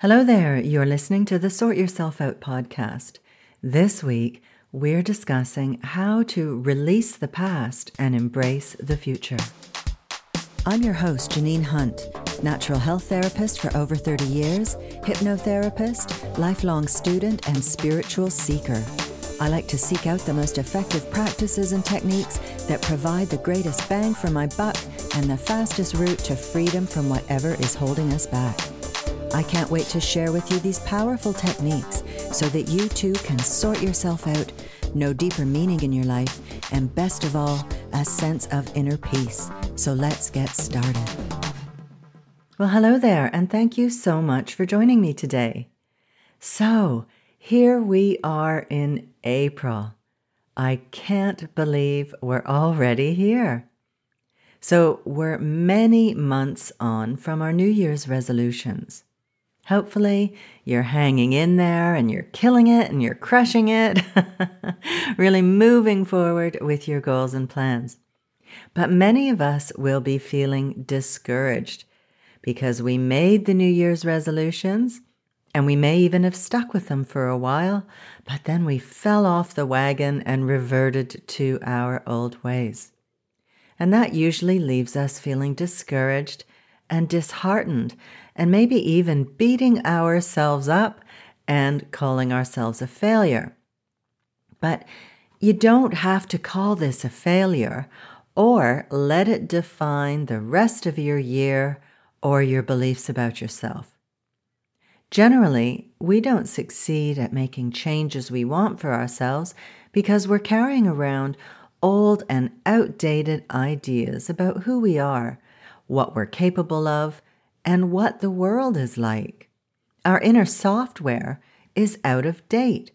Hello there, you're listening to the Sort Yourself Out podcast. This week, we're discussing how to release the past and embrace the future. I'm your host, Janine Hunt, natural health therapist for over 30 years, hypnotherapist, lifelong student, and spiritual seeker. I like to seek out the most effective practices and techniques that provide the greatest bang for my buck and the fastest route to freedom from whatever is holding us back. I can't wait to share with you these powerful techniques so that you too can sort yourself out, know deeper meaning in your life, and best of all, a sense of inner peace. So let's get started. Well, hello there, and thank you so much for joining me today. So, here we are in April. I can't believe we're already here. So, we're many months on from our New Year's resolutions. Hopefully, you're hanging in there and you're killing it and you're crushing it, really moving forward with your goals and plans. But many of us will be feeling discouraged because we made the New Year's resolutions and we may even have stuck with them for a while, but then we fell off the wagon and reverted to our old ways. And that usually leaves us feeling discouraged and disheartened and maybe even beating ourselves up and calling ourselves a failure. But you don't have to call this a failure or let it define the rest of your year or your beliefs about yourself. Generally, we don't succeed at making changes we want for ourselves because we're carrying around old and outdated ideas about who we are, what we're capable of, and what the world is like. Our inner software is out of date.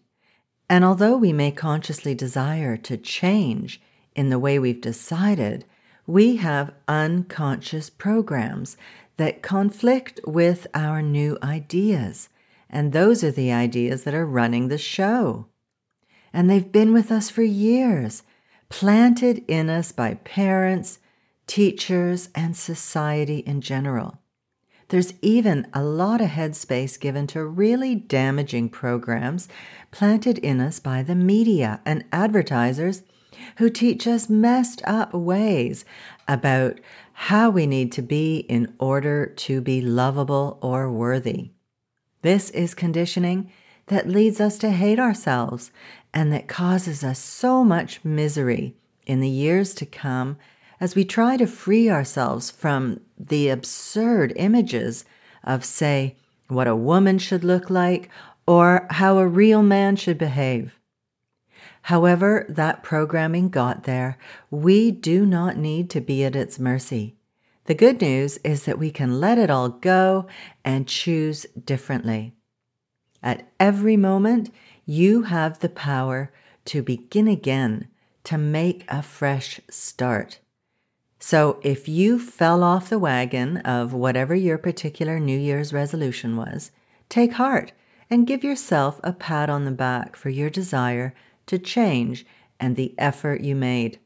And although we may consciously desire to change in the way we've decided, we have unconscious programs that conflict with our new ideas. And those are the ideas that are running the show. And they've been with us for years, planted in us by parents, teachers, and society in general. There's even a lot of headspace given to really damaging programs planted in us by the media and advertisers who teach us messed up ways about how we need to be in order to be lovable or worthy. This is conditioning that leads us to hate ourselves and that causes us so much misery in the years to come as we try to free ourselves from the absurd images of, say, what a woman should look like or how a real man should behave. However, that programming got there, we do not need to be at its mercy. The good news is that we can let it all go and choose differently. At every moment, you have the power to begin again, to make a fresh start. So if you fell off the wagon of whatever your particular New Year's resolution was, take heart and give yourself a pat on the back for your desire to change and the effort you made.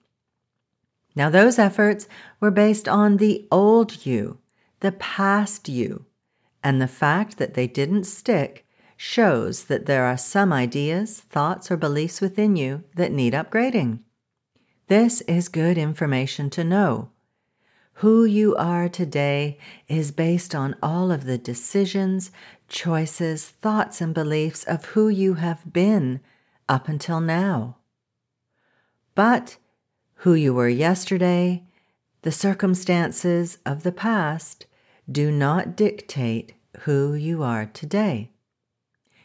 Now, those efforts were based on the old you, the past you, and the fact that they didn't stick shows that there are some ideas, thoughts, or beliefs within you that need upgrading. This is good information to know. Who you are today is based on all of the decisions, choices, thoughts, and beliefs of who you have been up until now. But who you were yesterday, the circumstances of the past do not dictate who you are today.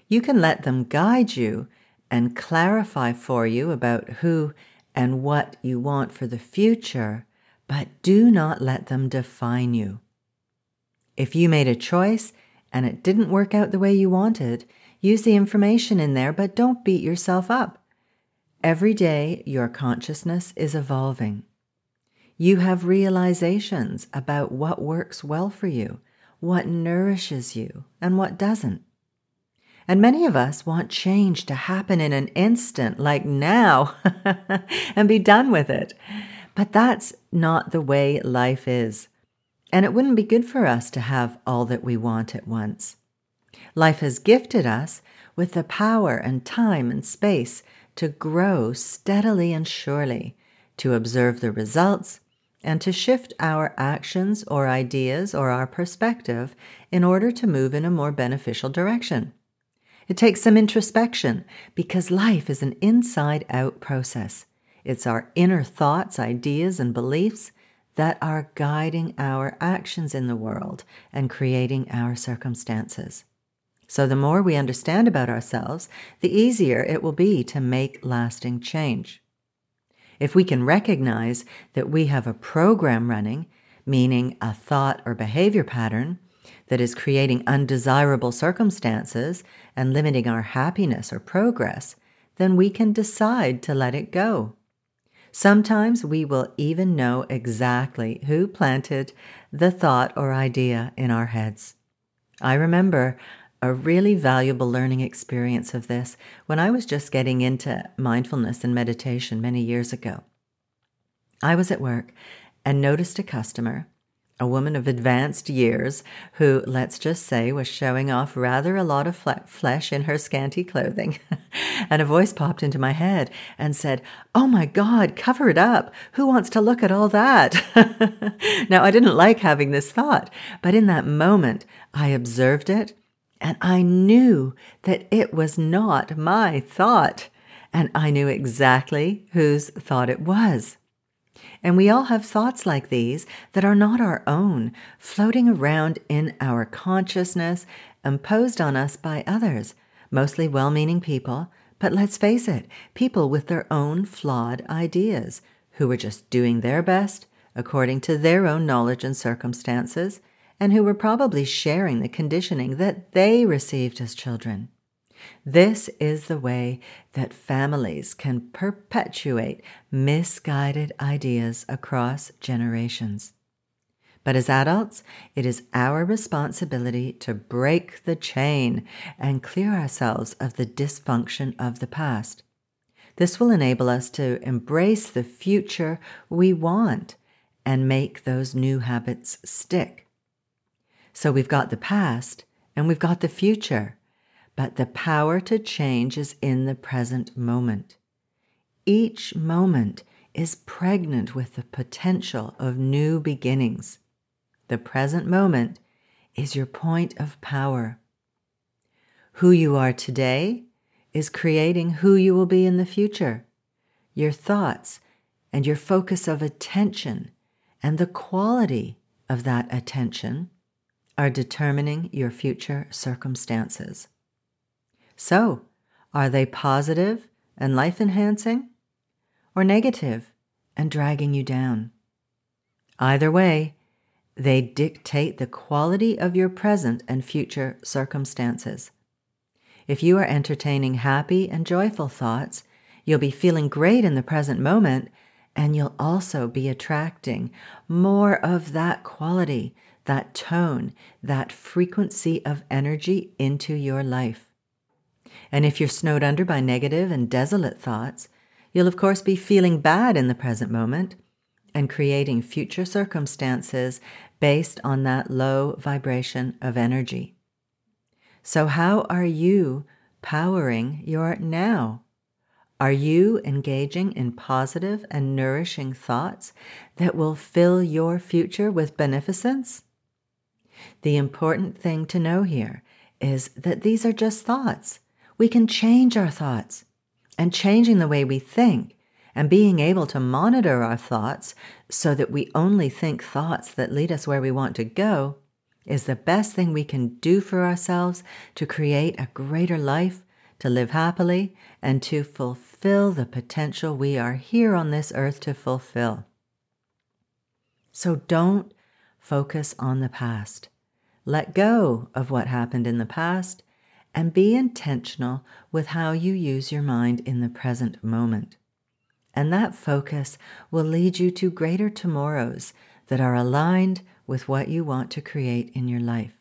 You can let them guide you and clarify for you about who and what you want for the future, but do not let them define you. If you made a choice and it didn't work out the way you wanted, use the information in there, but don't beat yourself up. Every day, your consciousness is evolving. You have realizations about what works well for you, what nourishes you, and what doesn't. And many of us want change to happen in an instant, like now, and be done with it. But that's not the way life is. And it wouldn't be good for us to have all that we want at once. Life has gifted us with the power and time and space to grow steadily and surely, to observe the results, and to shift our actions or ideas or our perspective in order to move in a more beneficial direction. It takes some introspection because life is an inside out process. It's our inner thoughts, ideas, and beliefs that are guiding our actions in the world and creating our circumstances. So, the more we understand about ourselves, the easier it will be to make lasting change. If we can recognize that we have a program running, meaning a thought or behavior pattern, that is creating undesirable circumstances and limiting our happiness or progress, then we can decide to let it go. Sometimes we will even know exactly who planted the thought or idea in our heads. I remember a really valuable learning experience of this when I was just getting into mindfulness and meditation many years ago. I was at work and noticed a customer a woman of advanced years who, let's just say, was showing off rather a lot of flesh in her scanty clothing. and a voice popped into my head and said, Oh my God, cover it up. Who wants to look at all that? now, I didn't like having this thought, but in that moment, I observed it and I knew that it was not my thought. And I knew exactly whose thought it was. And we all have thoughts like these that are not our own, floating around in our consciousness, imposed on us by others, mostly well meaning people, but let's face it, people with their own flawed ideas, who were just doing their best according to their own knowledge and circumstances, and who were probably sharing the conditioning that they received as children. This is the way that families can perpetuate misguided ideas across generations. But as adults, it is our responsibility to break the chain and clear ourselves of the dysfunction of the past. This will enable us to embrace the future we want and make those new habits stick. So we've got the past and we've got the future but the power to change is in the present moment. Each moment is pregnant with the potential of new beginnings. The present moment is your point of power. Who you are today is creating who you will be in the future. Your thoughts and your focus of attention and the quality of that attention are determining your future circumstances. So, are they positive and life enhancing or negative and dragging you down? Either way, they dictate the quality of your present and future circumstances. If you are entertaining happy and joyful thoughts, you'll be feeling great in the present moment, and you'll also be attracting more of that quality, that tone, that frequency of energy into your life. And if you're snowed under by negative and desolate thoughts, you'll of course be feeling bad in the present moment and creating future circumstances based on that low vibration of energy. So, how are you powering your now? Are you engaging in positive and nourishing thoughts that will fill your future with beneficence? The important thing to know here is that these are just thoughts we can change our thoughts. And changing the way we think and being able to monitor our thoughts so that we only think thoughts that lead us where we want to go is the best thing we can do for ourselves to create a greater life, to live happily, and to fulfill the potential we are here on this earth to fulfill. So don't focus on the past. Let go of what happened in the past and be intentional with how you use your mind in the present moment. And that focus will lead you to greater tomorrows that are aligned with what you want to create in your life.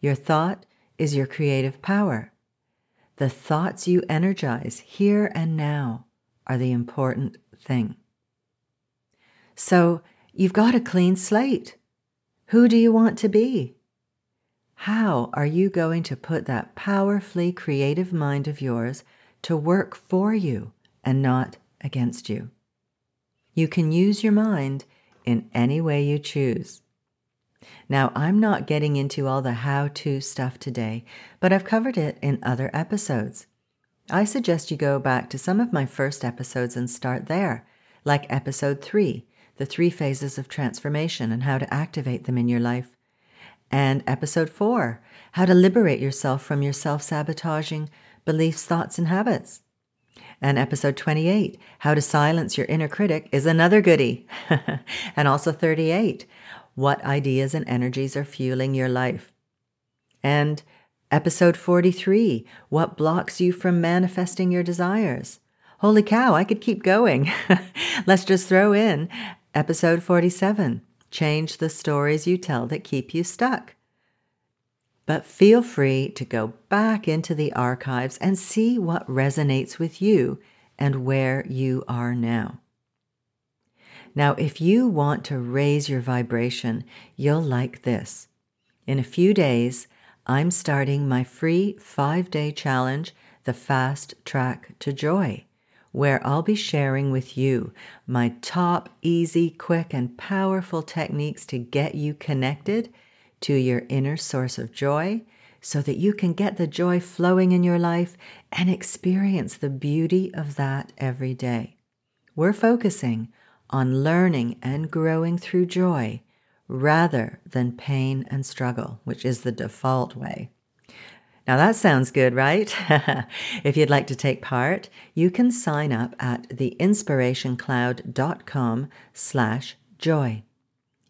Your thought is your creative power. The thoughts you energize here and now are the important thing. So you've got a clean slate. Who do you want to be? How are you going to put that powerfully creative mind of yours to work for you and not against you? You can use your mind in any way you choose. Now, I'm not getting into all the how to stuff today, but I've covered it in other episodes. I suggest you go back to some of my first episodes and start there, like episode three, the three phases of transformation and how to activate them in your life, and episode four, how to liberate yourself from your self sabotaging beliefs, thoughts, and habits. And episode 28, How to Silence Your Inner Critic, is another goodie. and also 38, What Ideas and Energies Are Fueling Your Life. And episode 43, What Blocks You from Manifesting Your Desires. Holy cow, I could keep going. Let's just throw in episode 47, Change the Stories You Tell That Keep You Stuck. But feel free to go back into the archives and see what resonates with you and where you are now. Now, if you want to raise your vibration, you'll like this. In a few days, I'm starting my free five day challenge, The Fast Track to Joy, where I'll be sharing with you my top easy, quick, and powerful techniques to get you connected to your inner source of joy so that you can get the joy flowing in your life and experience the beauty of that every day. We're focusing on learning and growing through joy rather than pain and struggle, which is the default way. Now that sounds good, right? if you'd like to take part, you can sign up at theinspirationcloud.com slash joy.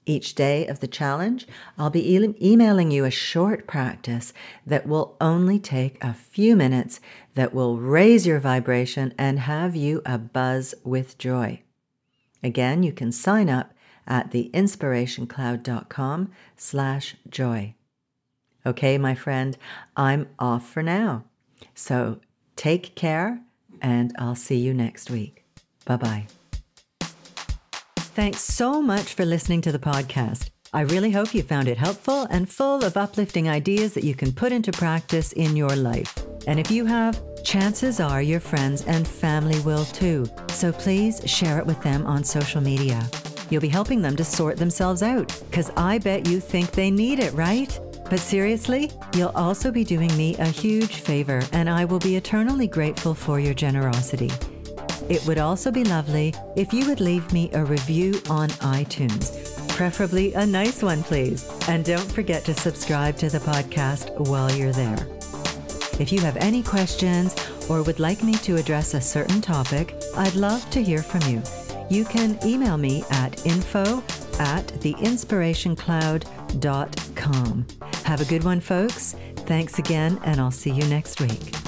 Each day of the challenge, I'll be e- emailing you a short practice that will only take a few minutes that will raise your vibration and have you a buzz with joy. Again, you can sign up at theinspirationcloud.com slash joy. Okay, my friend, I'm off for now. So take care and I'll see you next week. Bye bye. Thanks so much for listening to the podcast. I really hope you found it helpful and full of uplifting ideas that you can put into practice in your life. And if you have, chances are your friends and family will too. So please share it with them on social media. You'll be helping them to sort themselves out, because I bet you think they need it, right? But seriously, you'll also be doing me a huge favor, and I will be eternally grateful for your generosity. It would also be lovely if you would leave me a review on iTunes, preferably a nice one, please. And don't forget to subscribe to the podcast while you're there. If you have any questions or would like me to address a certain topic, I'd love to hear from you. You can email me at info at theinspirationcloud.com. Have a good one, folks. Thanks again, and I'll see you next week.